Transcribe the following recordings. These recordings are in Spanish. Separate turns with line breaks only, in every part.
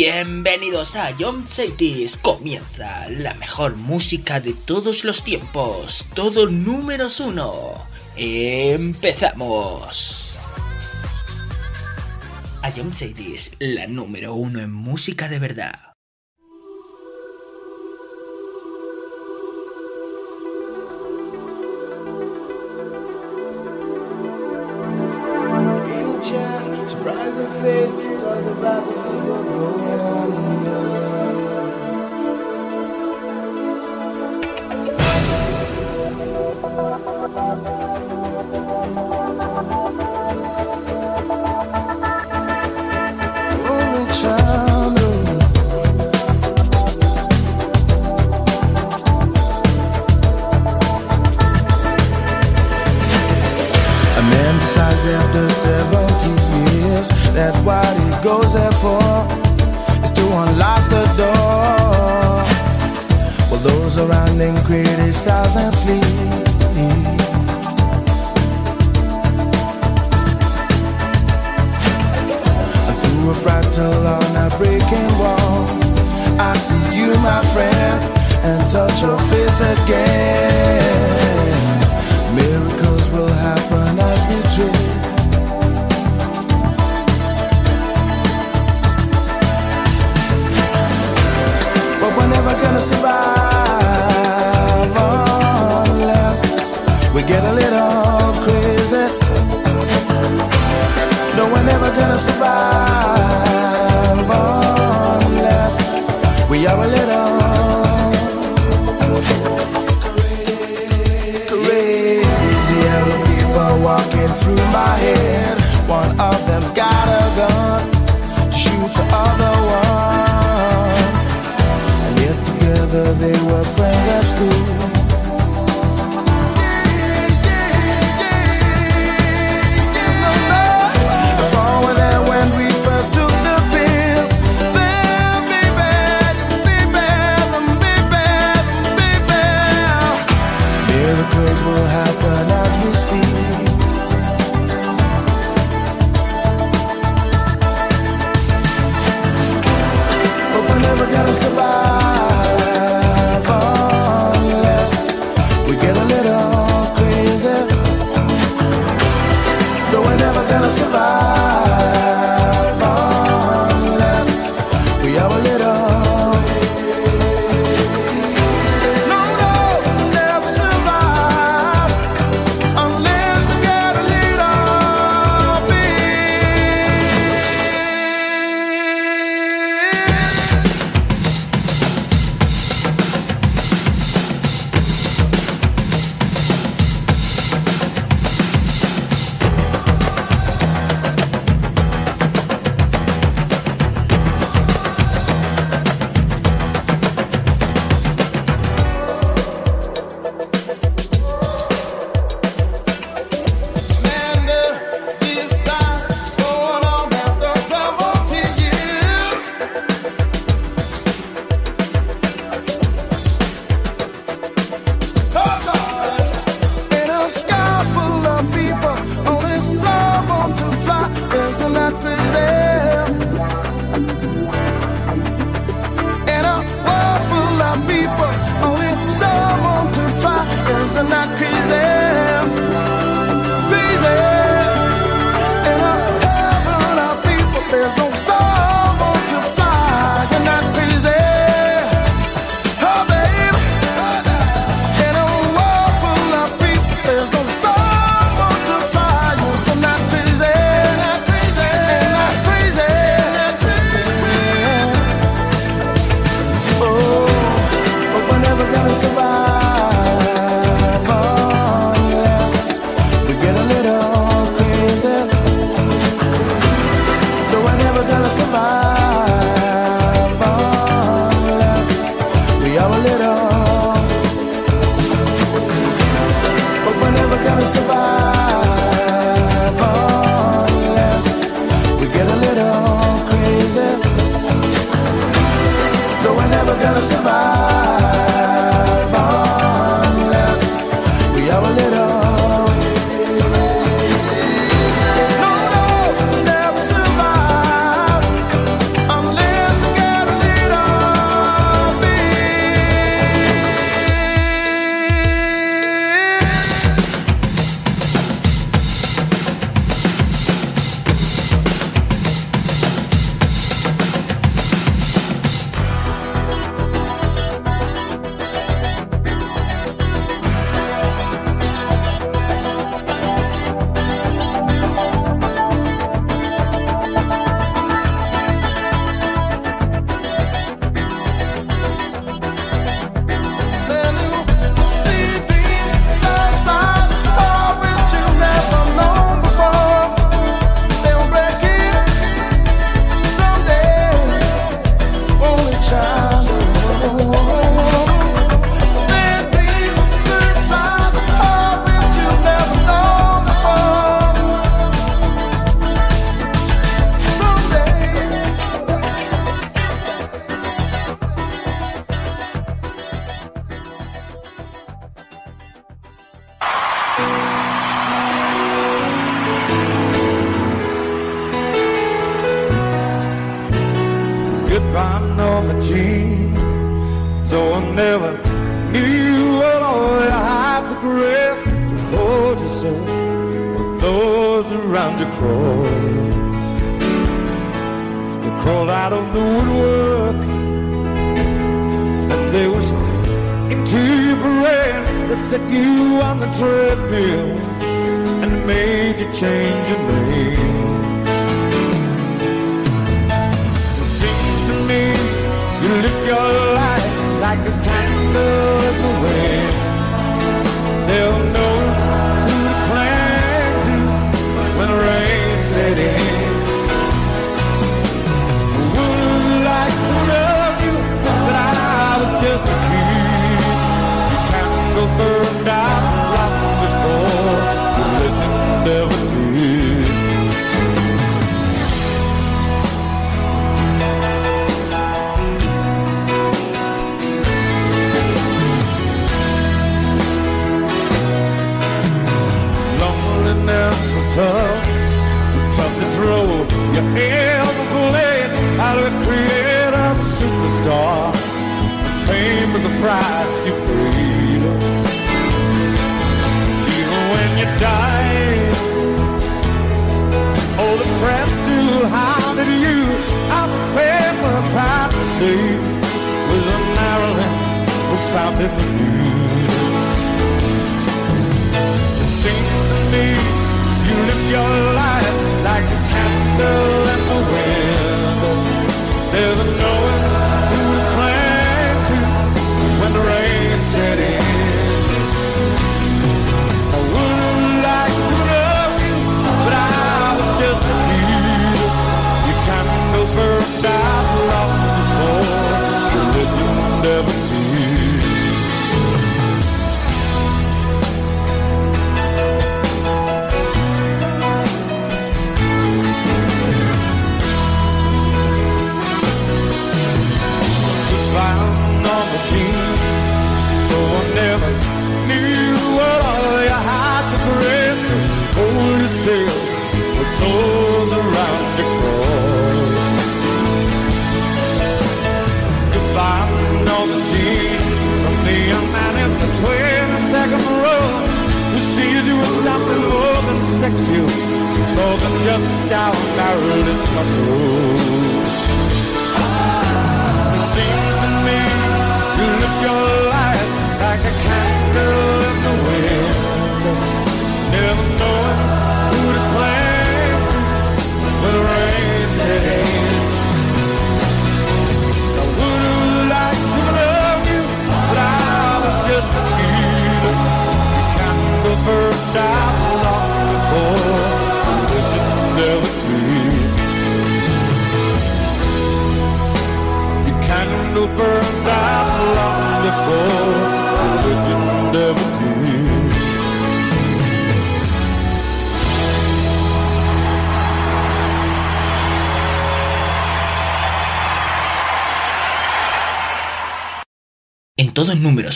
Bienvenidos a John Cities. Comienza la mejor música de todos los tiempos. Todo números uno. Empezamos. A John Cities, la número uno en música de verdad.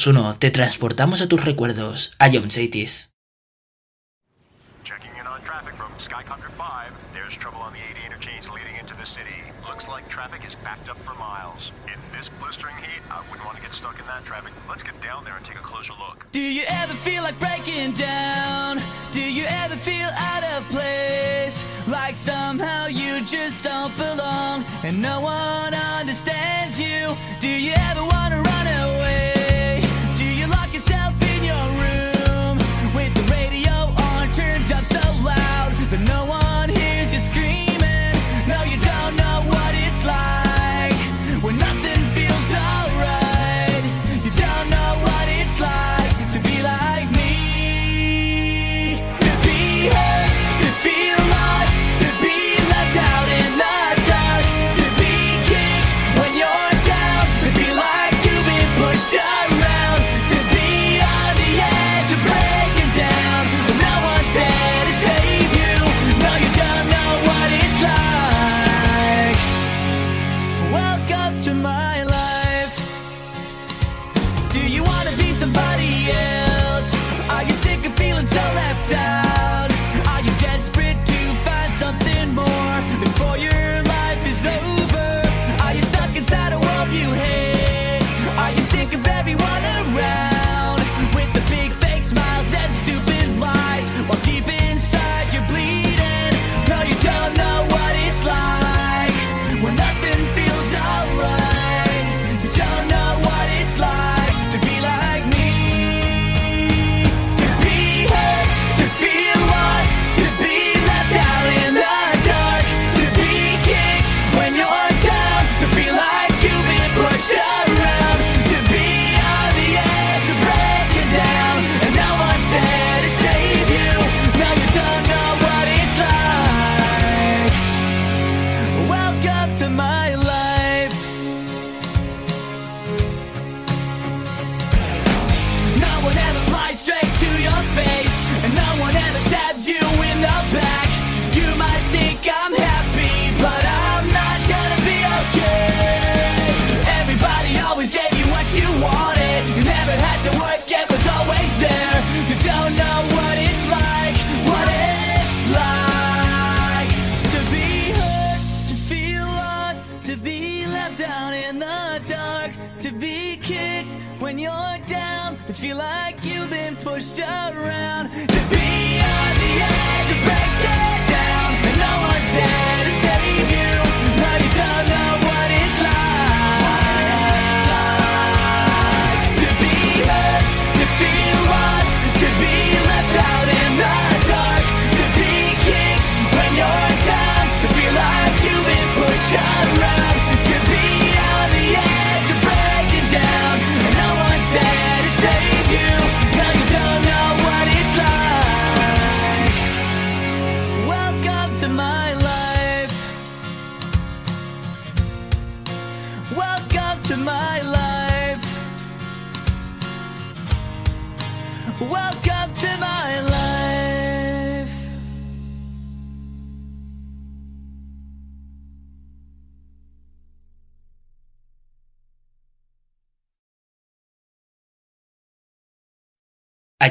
1 te transportamos a tus recuerdos, a John Chaitis.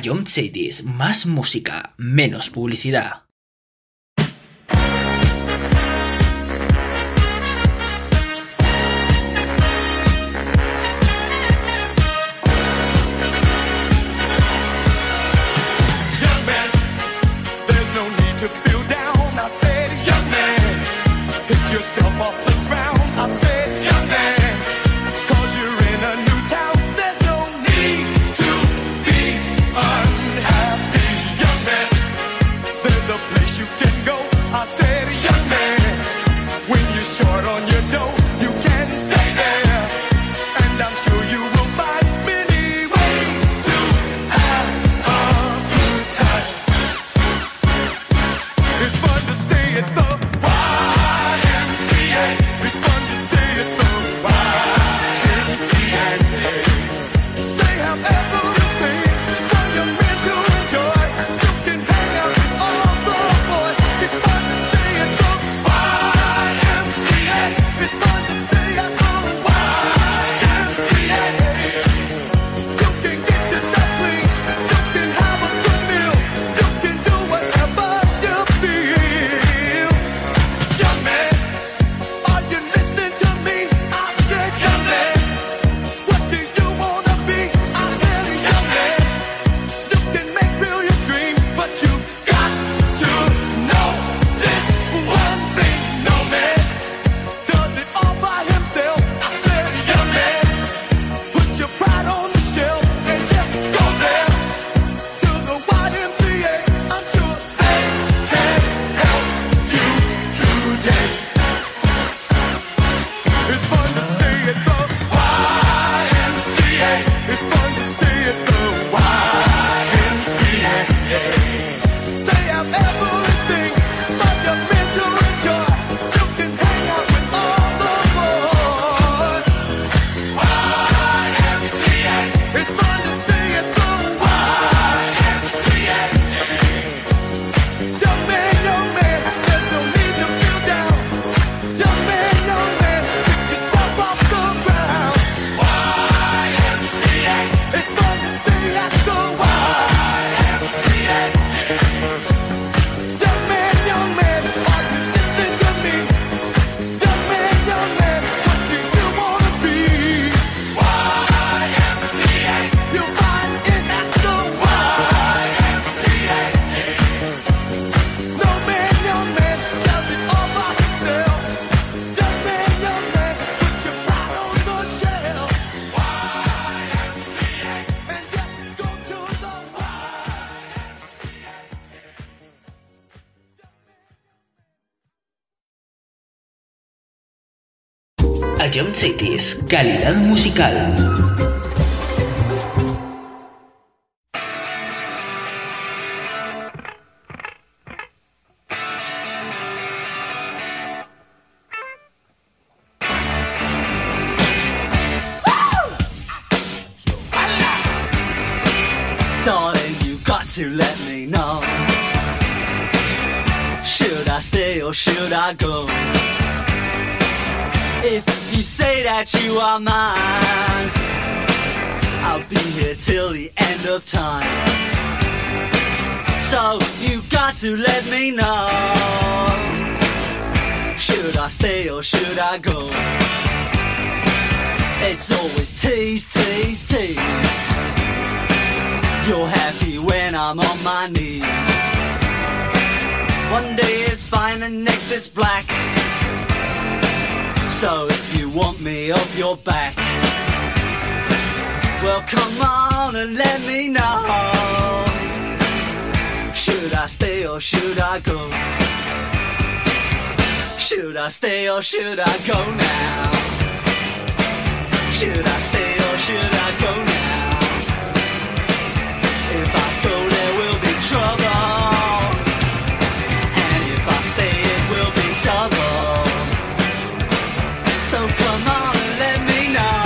John Sadie's, más música, menos publicidad. Calidad musical.
Should I go? Should I stay or should I go now? Should I stay or should I go now? If I go, there will be trouble. And if I stay, it will be double. So come on and let me know.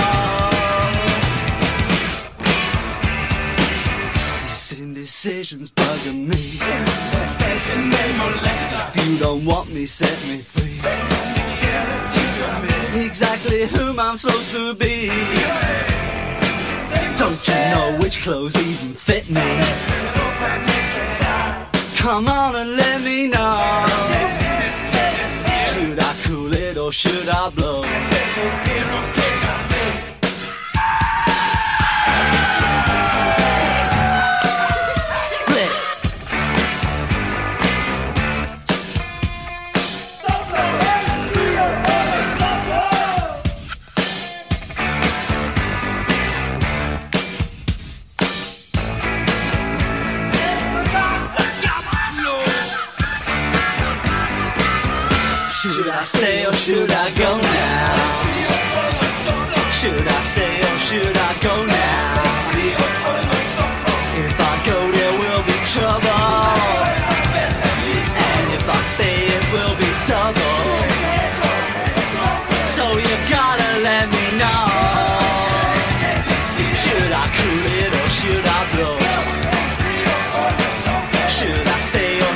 This indecision's bugging me. If you don't want me, set me free. Exactly whom I'm supposed to be. Don't you know which clothes even fit me? Come on and let me know. Should I cool it or should I blow?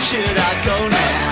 Should I go now?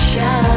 That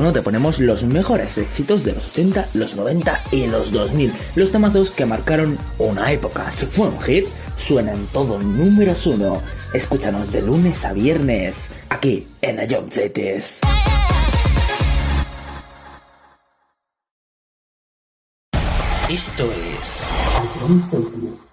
1 te ponemos los mejores éxitos de los 80, los 90 y los 2000. Los temazos que marcaron una época. Si fue un hit, suenan todo números 1. Escúchanos de lunes a viernes, aquí en Ayom Cetes. Esto es...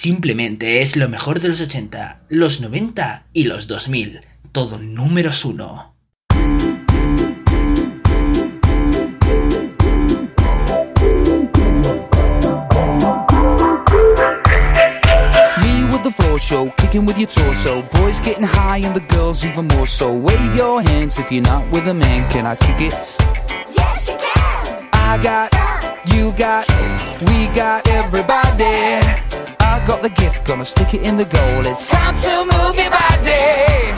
Simplemente es lo mejor de los 80, los 90 y los 2000. Todo números uno.
Me with the floor show, kicking with your torso. Boys getting high and the girls even more so. Wave your hands if you're not with a man. Can I kick it?
Yes, you can.
I got, you got, we got everybody. Got the gift, gonna stick it in the goal. It's time to move your body.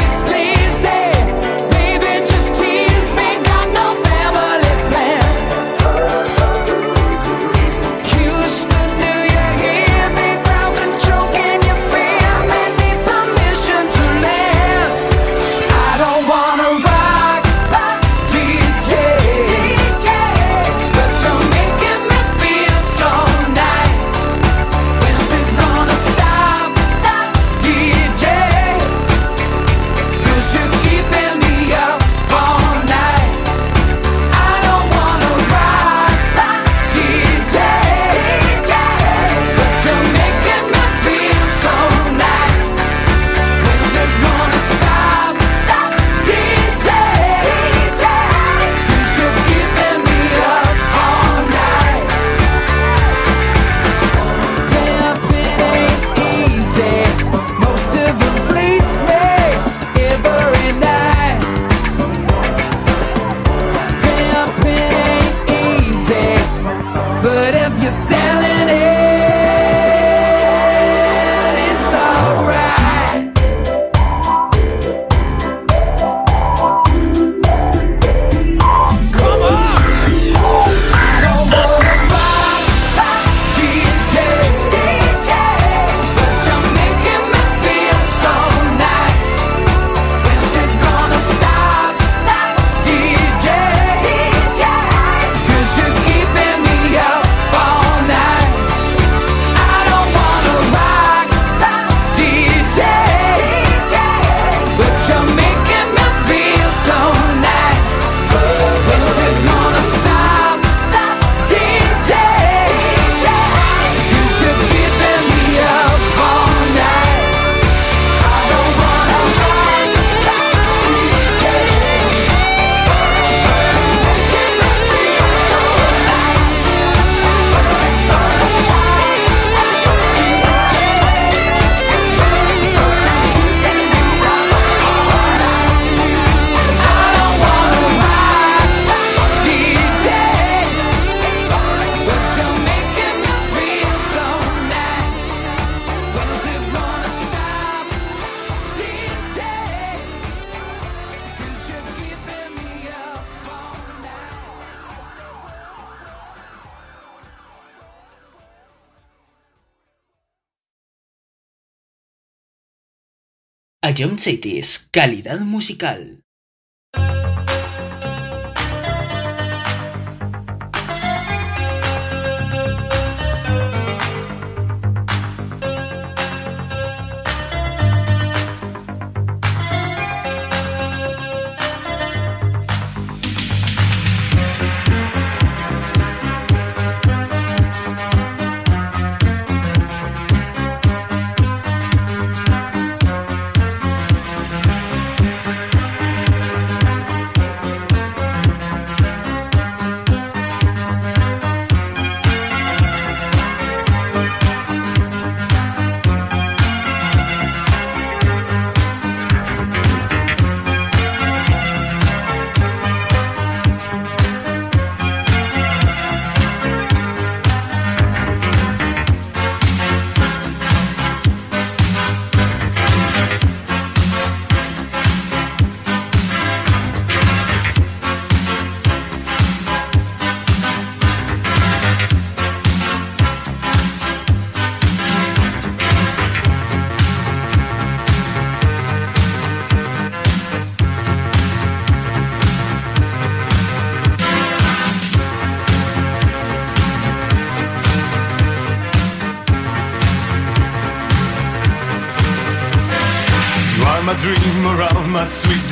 A John Cities, calidad musical.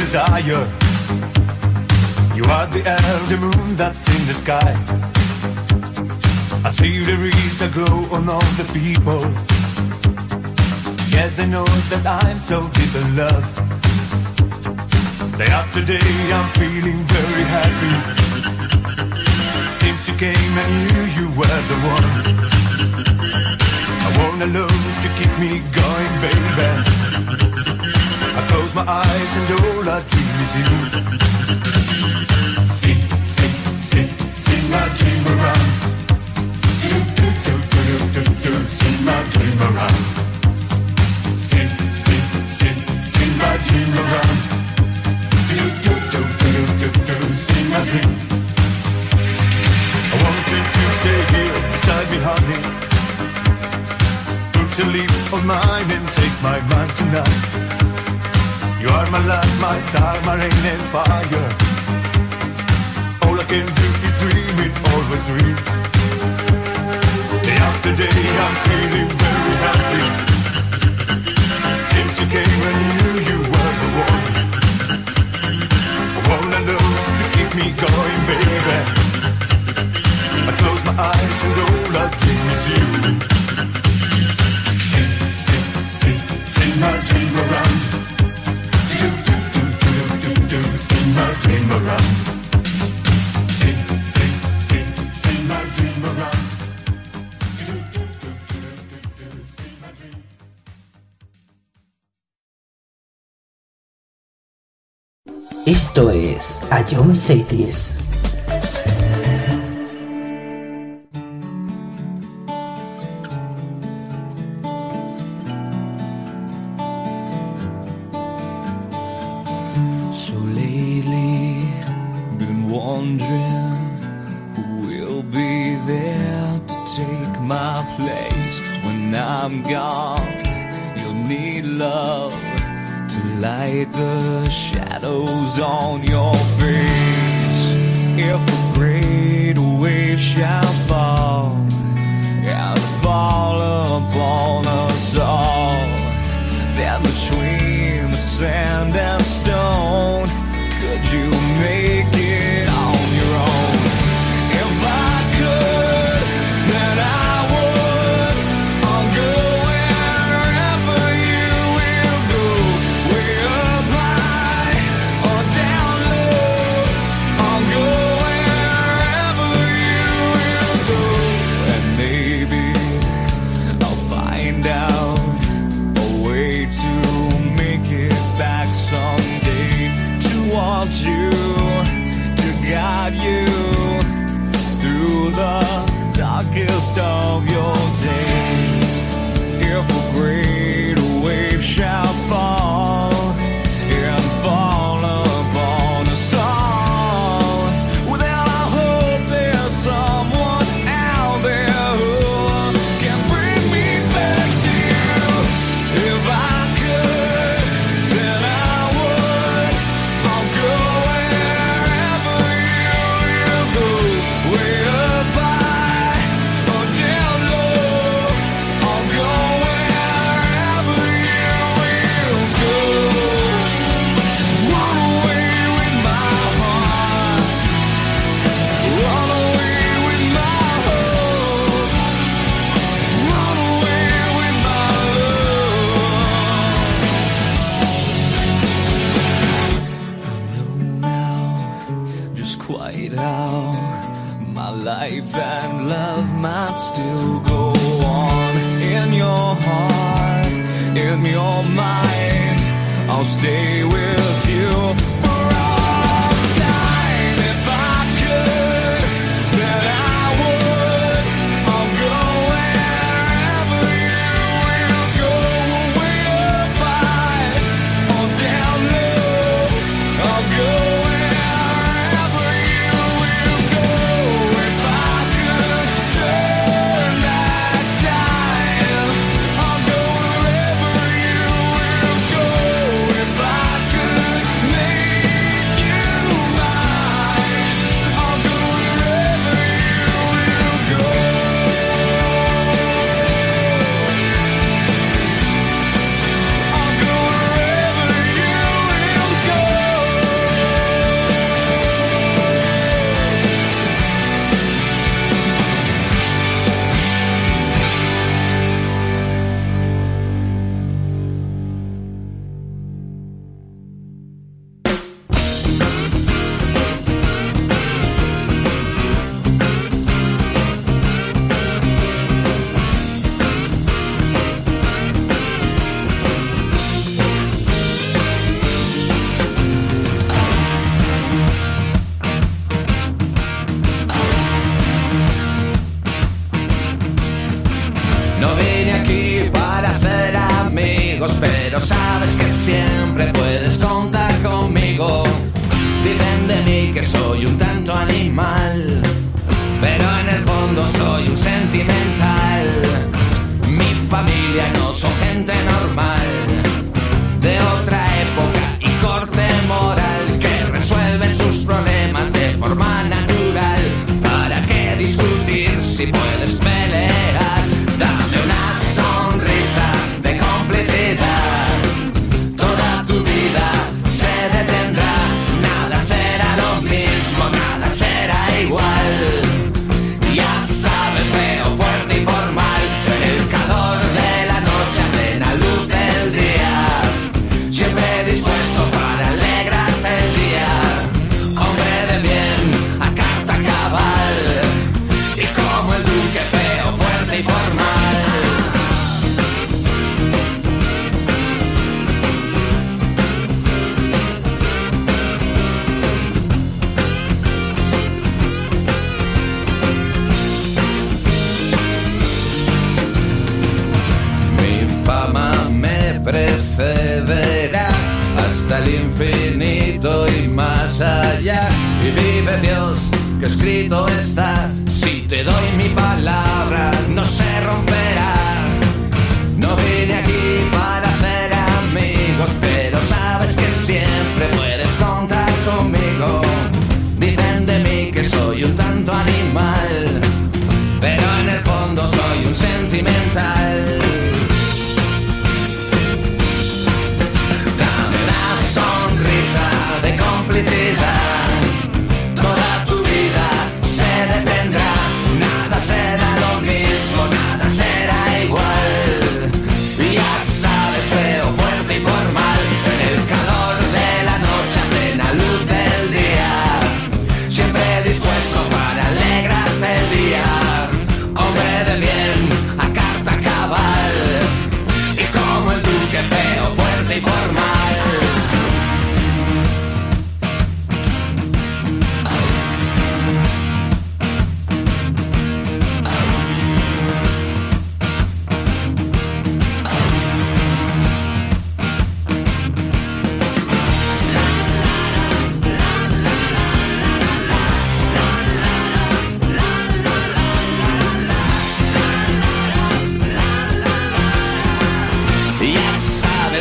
Desire. You are the elder moon that's in the sky. I see there is a glow on all the people. Yes, they know that I'm so deep in love. Day after day, I'm feeling very happy. Since you came, I knew you were the one. I want a love to keep me going, baby. I close my eyes and all I dream is you. Sing, sing, sing, sing my dream around. Do, do, do, do, do, do, do, sing my dream around. Sing, sing, sing, sing my dream around. Do, do, do, do, do, do, sing my dream. I want you to stay here beside me, honey. Put your lips on mine and take my mind tonight. You are my light, my star, my rain and fire. All I can do is dream it, always dream. Day after day, I'm feeling very happy. Since you came, I knew you were the one. I wanna know to keep me going, baby. I close my eyes and all I dream is you. Sing, sing, sing, sing my dream around.
Esto es A John Cities.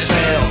this.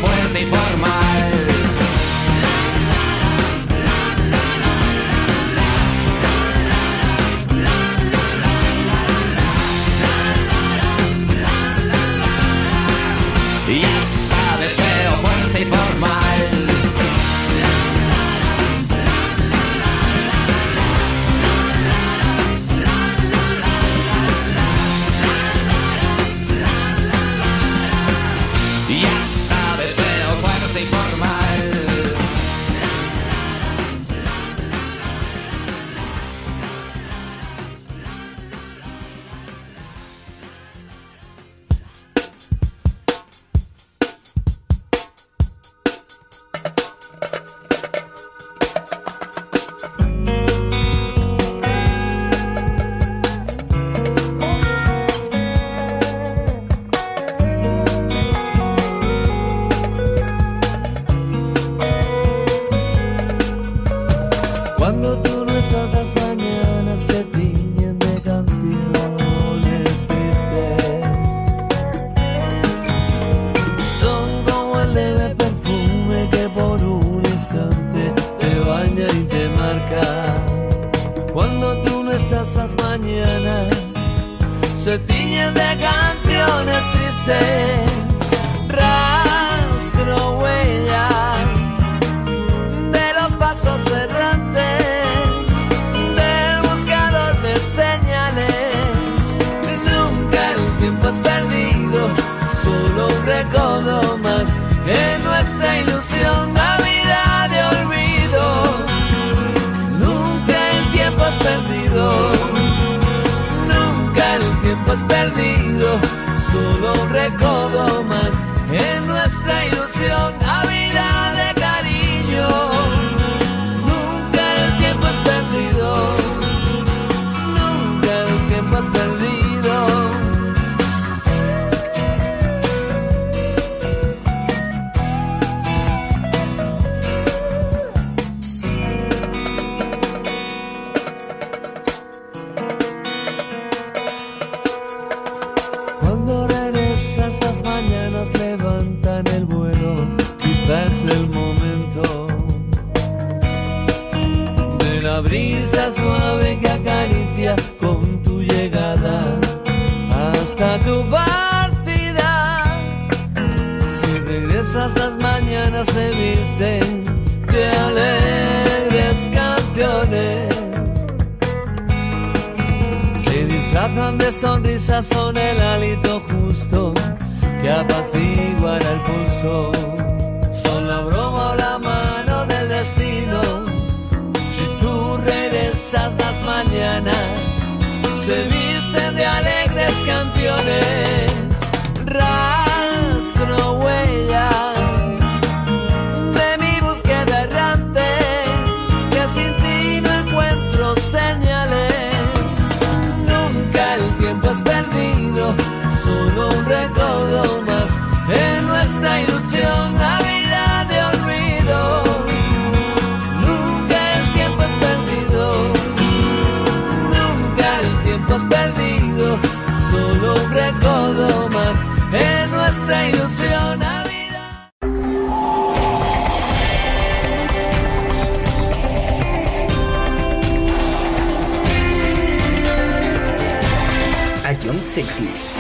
A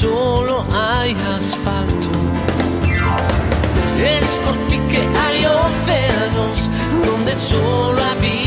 solo hay asfalto. Es por ti que hay océanos donde solo
había.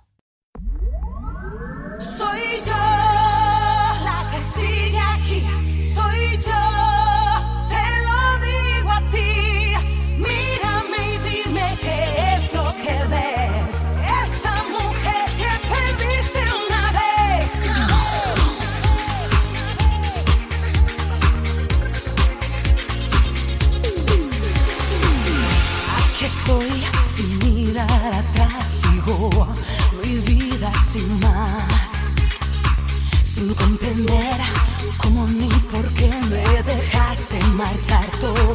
todo.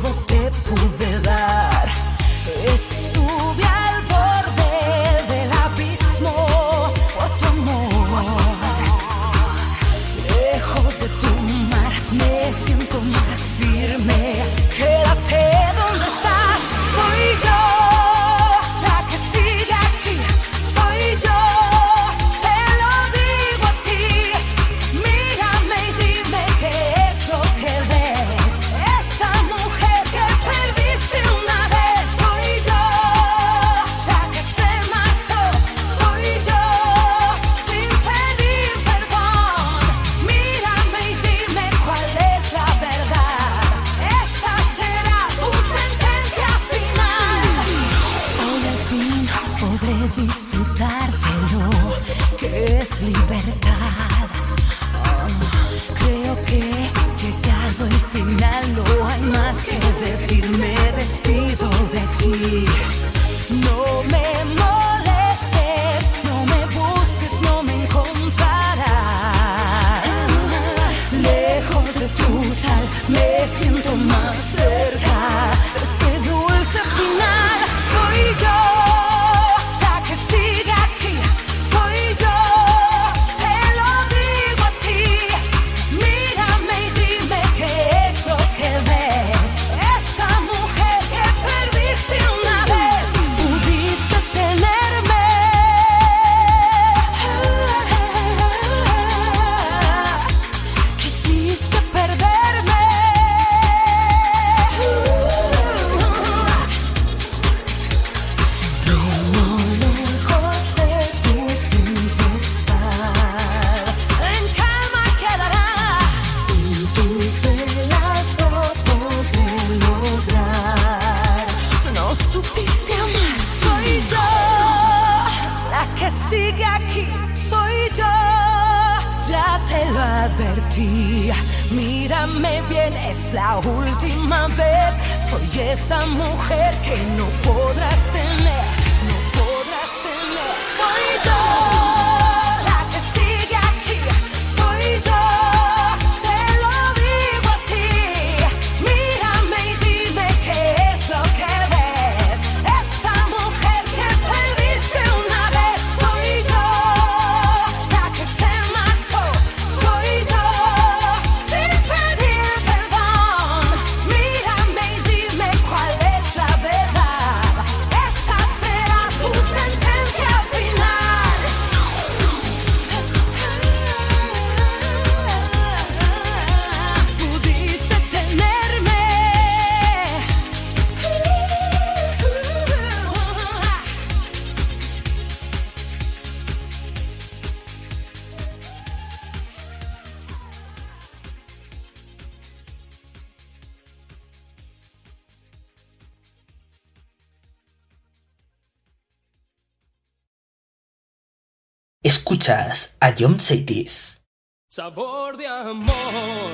a
John Cities.
Sabor de amor,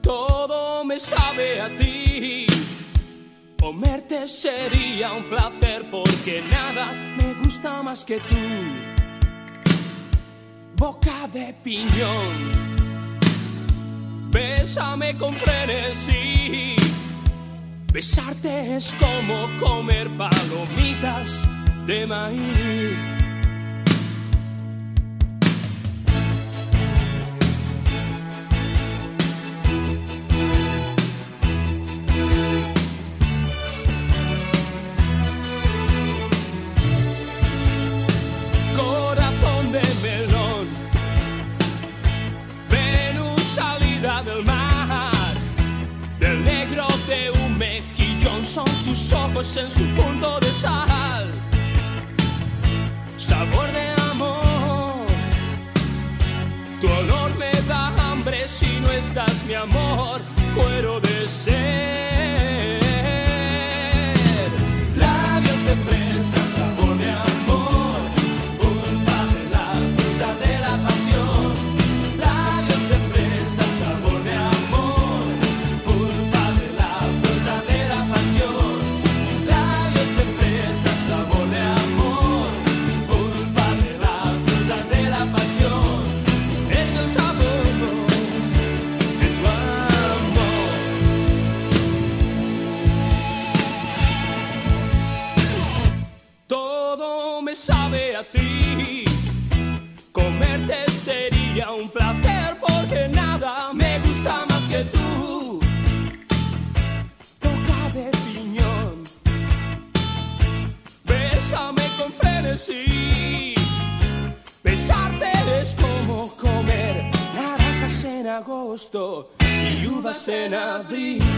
todo me sabe a ti. Comerte sería un placer porque nada me gusta más que tú. Boca de piñón, bésame con frenesí. Besarte es como comer palomitas de maíz. En abril.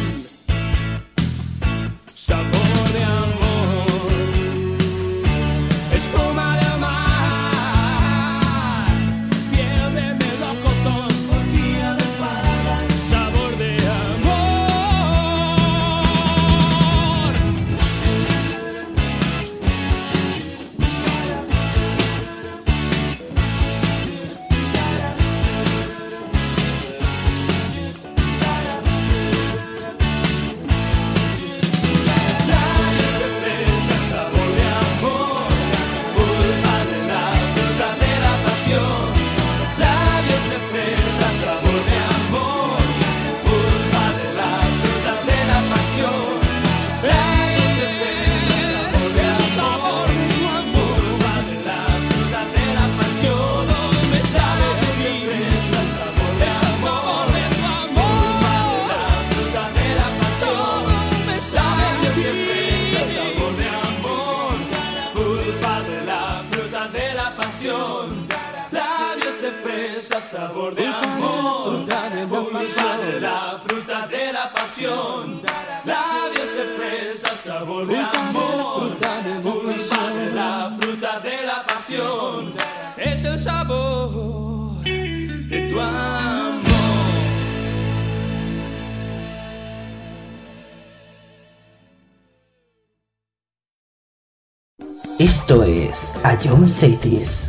Cities.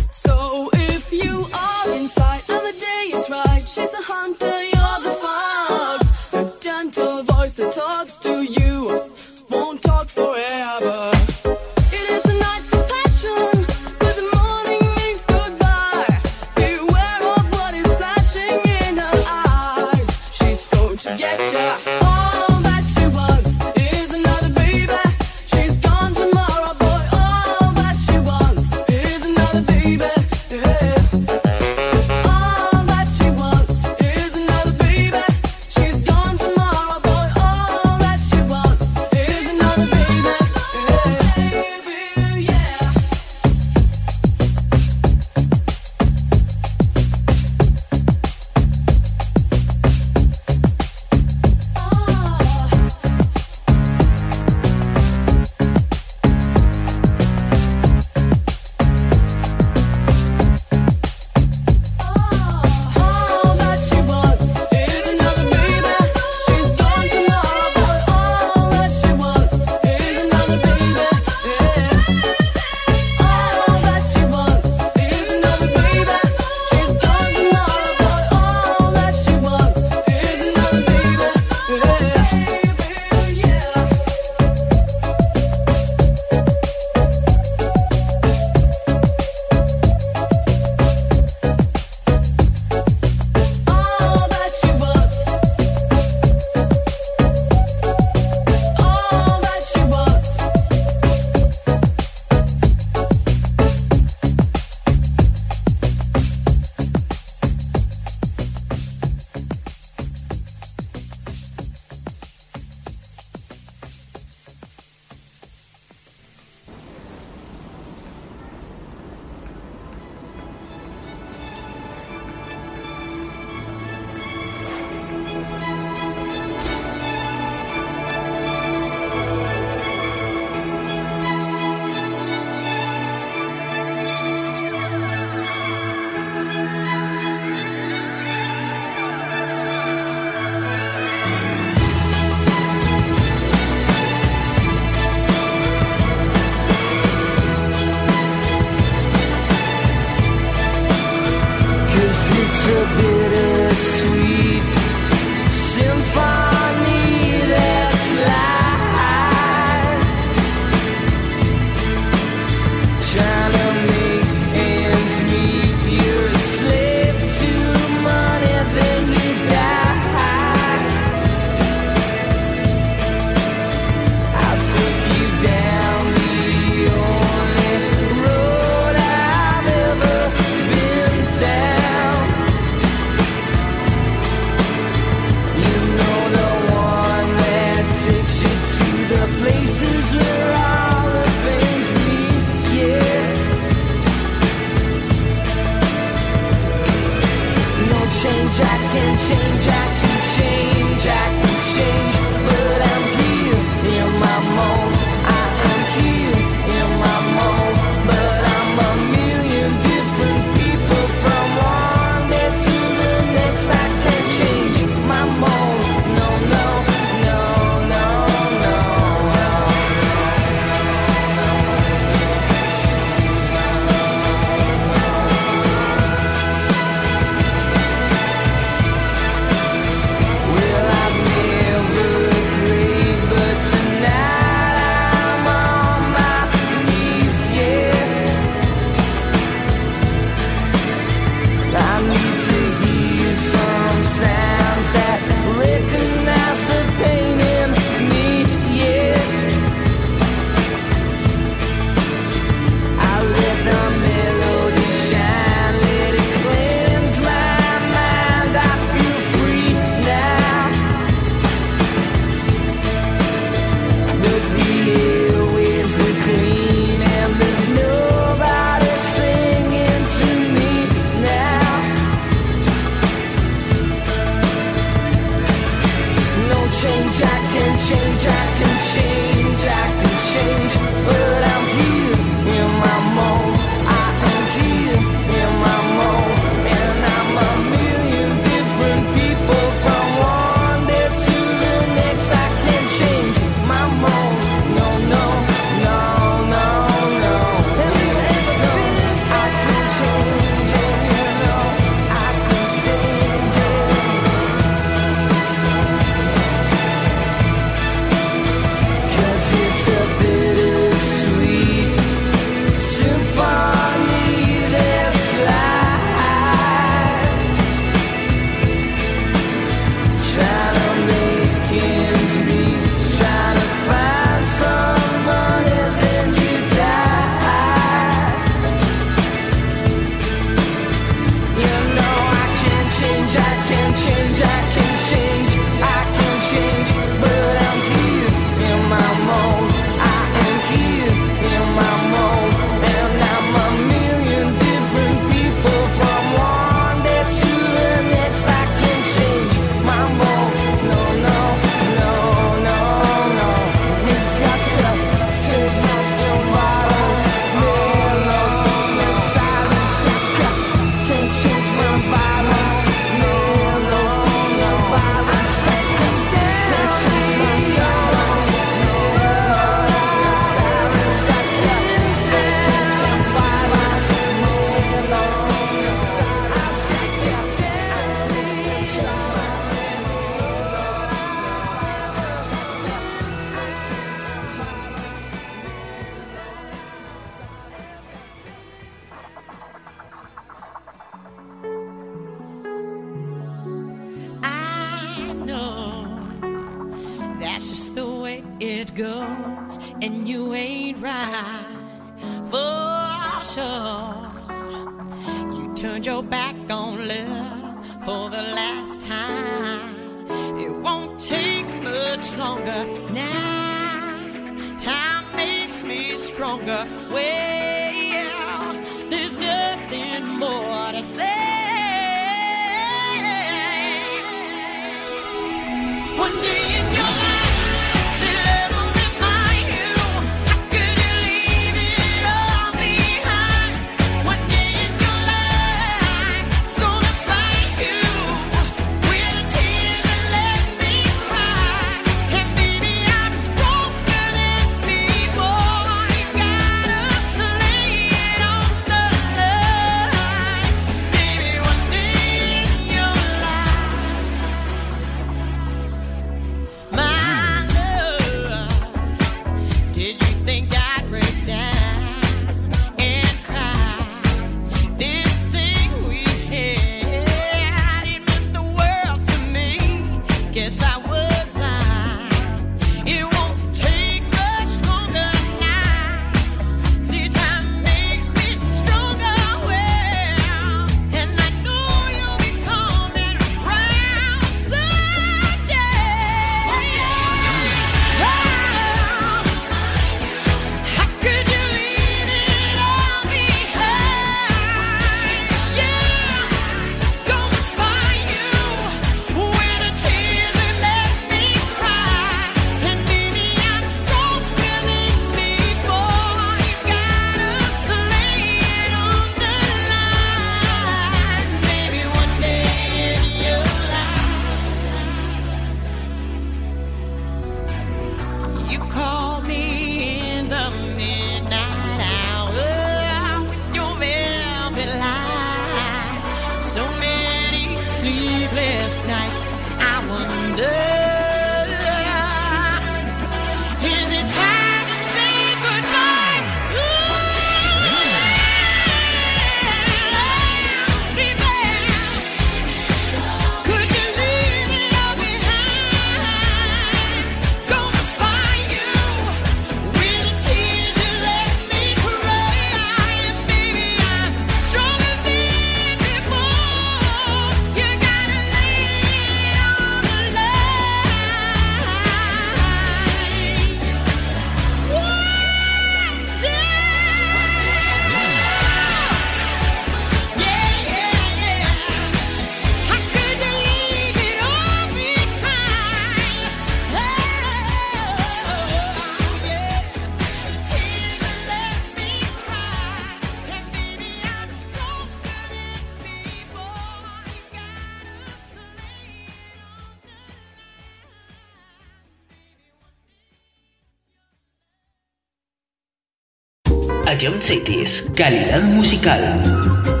Calidad musical.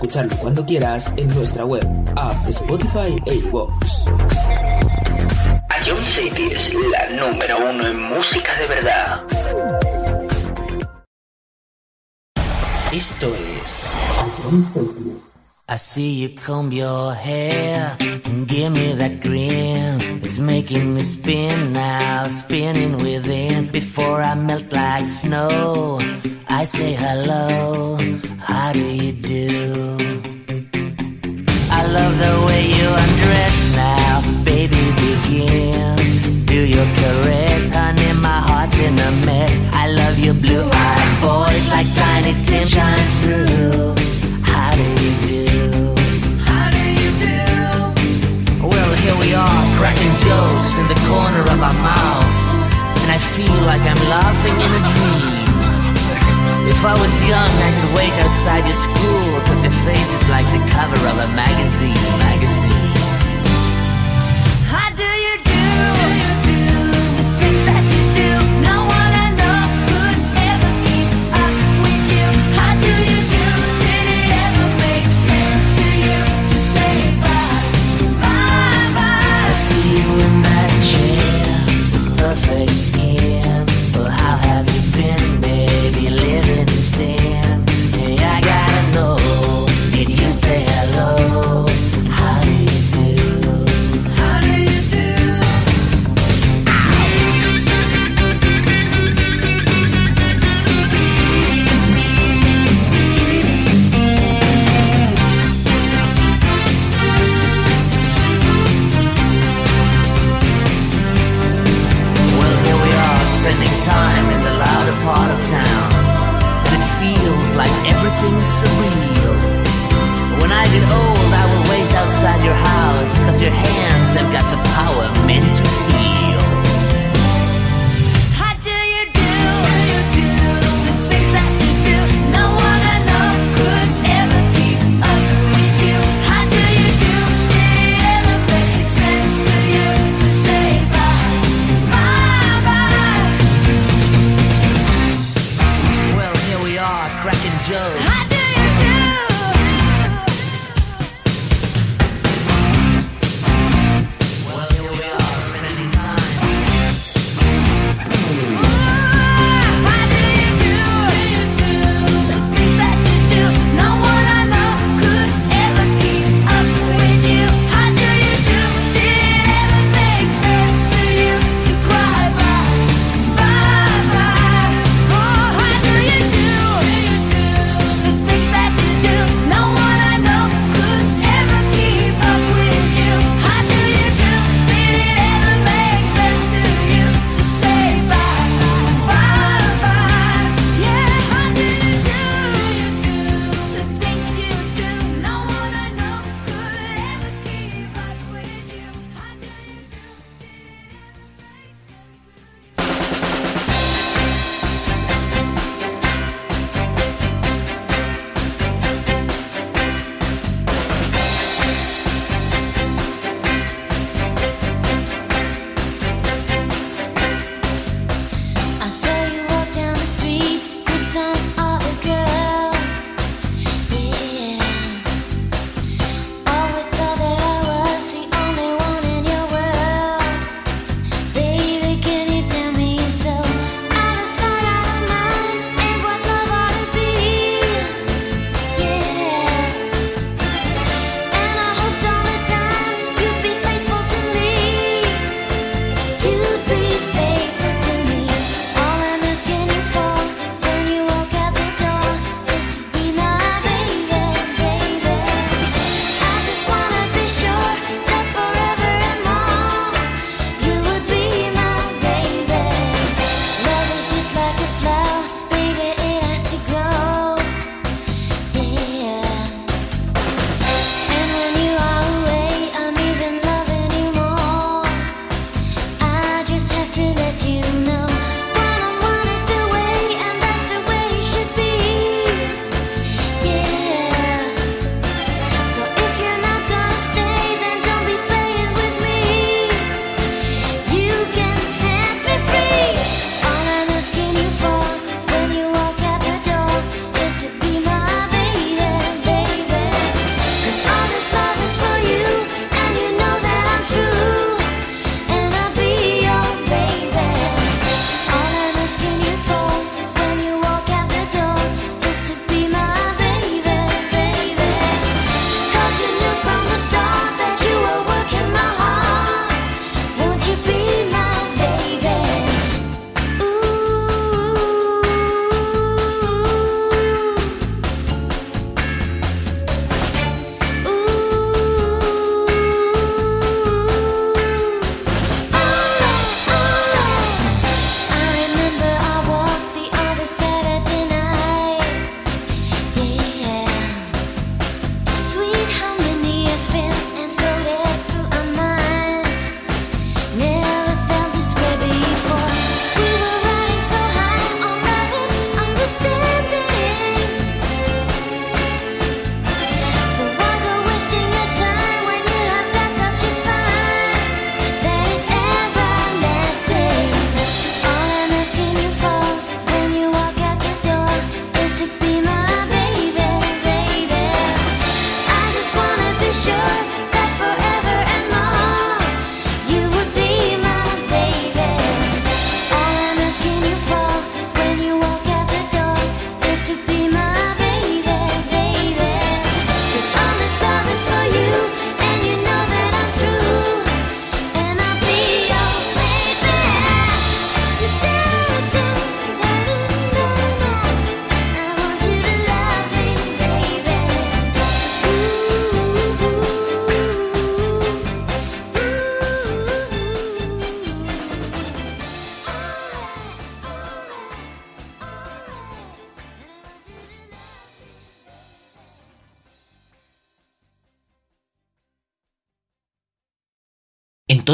escucharlo cuando quieras en nuestra web, app, Spotify e iVoox. Ion City es la número uno en música de verdad. Esto es
I see you comb your hair and give me that grin. It's making me spin now, spinning within before I melt like snow. I say hello, how do you do? I love the way you undress now, baby begin. Do your caress, honey, my heart's in a mess. I love your
blue-eyed voice like Tiny Tim shines through.
How do you do? How do you do?
Well, here we are, cracking jokes in the corner of our mouths. And I feel like I'm laughing in a dream. If I was young, I could wait outside your school, cause your face is like the cover
of a magazine, magazine.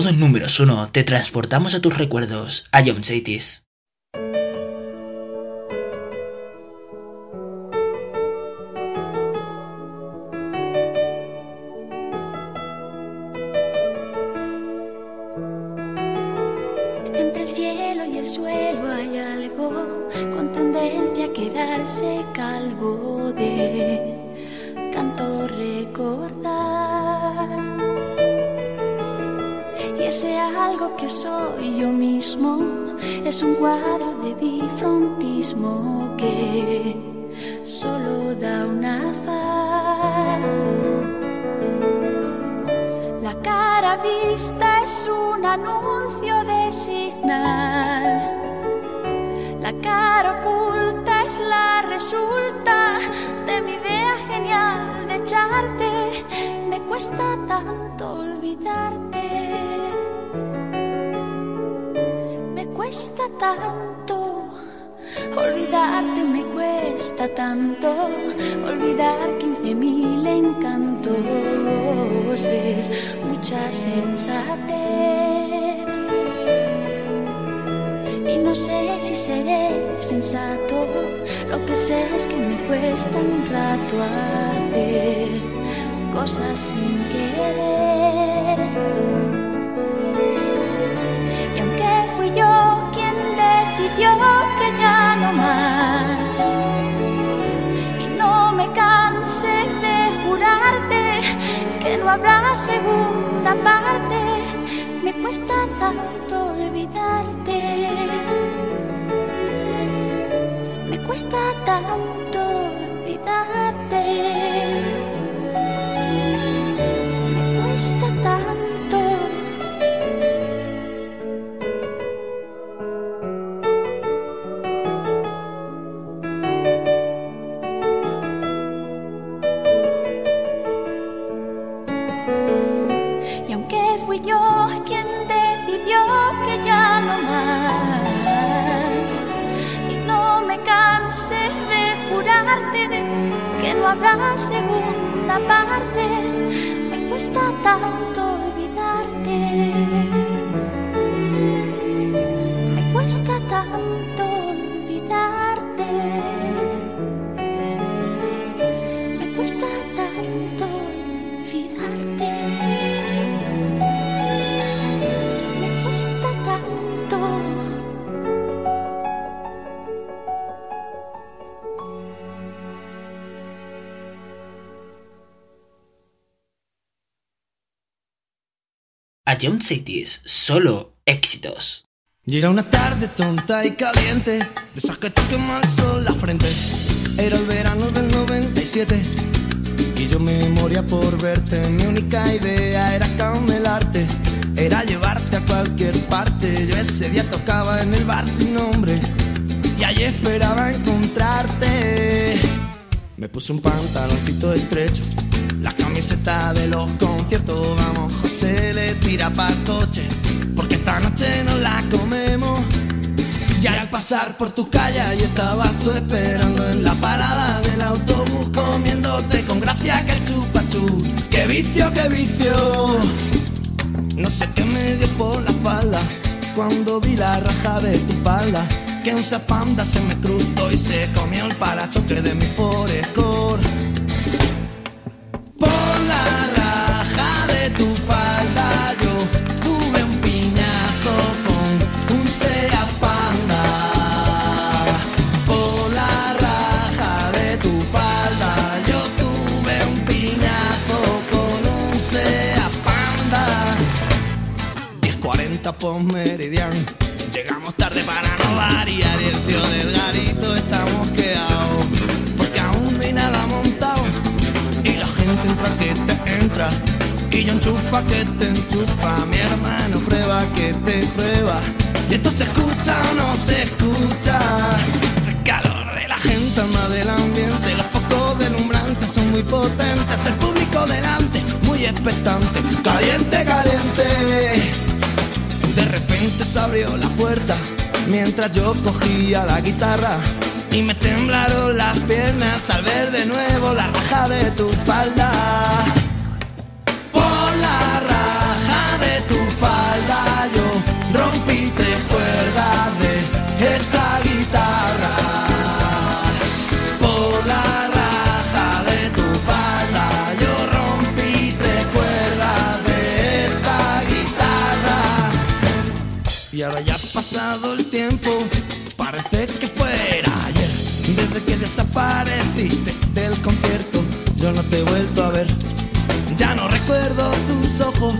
En números uno te transportamos a tus recuerdos, a John.
La cara oculta es la resulta de mi idea genial de echarte. Me cuesta tanto olvidarte. Me cuesta tanto olvidarte, me cuesta tanto olvidar quince mil encantos. Es mucha sensatez. Y no sé si seré sensato. Lo que sé es que me cuesta un rato hacer cosas sin querer. Y aunque fui yo quien decidió que ya no más, y no me canse de jurarte que no habrá segunda parte, me cuesta tanto olvidarte. Cuesta tanto olvidarte. Que no habrá segunda parte, me cuesta tanto
A John Chaitis, solo éxitos.
Y era una tarde tonta y caliente, de esas que te quema el sol la frente. Era el verano del 97 y yo me moría por verte. Mi única idea era camelarte, era llevarte a cualquier parte. Yo ese día tocaba en el bar sin nombre y allí esperaba encontrarte. Me puse un pantaloncito estrecho, la camiseta de los conciertos. Vamos, José le tira pa' coche, porque esta noche nos la comemos. Y al pasar por tu calle, y estabas tú esperando en la parada del autobús, comiéndote con gracia que el chupachú. ¡Qué vicio, qué vicio! No sé qué me dio por la espalda cuando vi la raja de tu falda. Que un zapanda se me cruzó y se comió el parachoque de mi Forescore. Por la raja de tu falda yo tuve un piñazo con un Seat Panda. Por la raja de tu falda yo tuve un piñazo con un Seat Panda. 10.40 por Meridian. Llegamos tarde para no variar y el tío del garito está mosqueado. Entra que te entra. Y yo enchufa que te enchufa. Mi hermano prueba que te prueba. Y esto se escucha o no se escucha. El calor de la gente anda del ambiente. Los focos delumbrantes son muy potentes. El público delante, muy expectante. Caliente, caliente. De repente se abrió la puerta mientras yo cogía la guitarra y me temblaron las piernas al ver de nuevo la raja de tu falda. Por la raja de tu falda yo rompí tres cuerdas de esta guitarra. Por la raja de tu falda yo rompí tres cuerdas de esta guitarra. Y ahora ya ha pasado el tiempo desapareciste del concierto, yo no te he vuelto a ver. Ya no recuerdo tus ojos,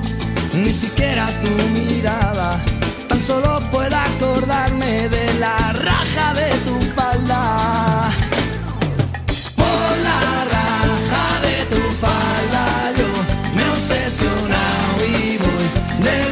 ni siquiera tu mirada. Tan solo puedo acordarme de la raja de tu falda. Por la raja de tu falda yo me obsesionado y voy de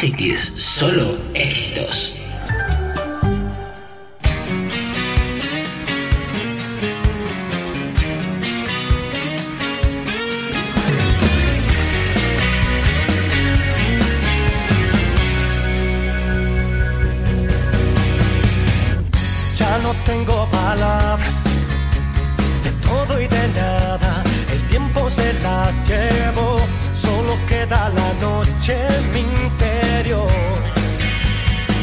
Cities, solo éxitos.
Ya no tengo palabras de todo y de nada. El tiempo se las llevó, solo queda la noche mi interior.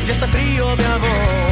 Ya está frío de amor.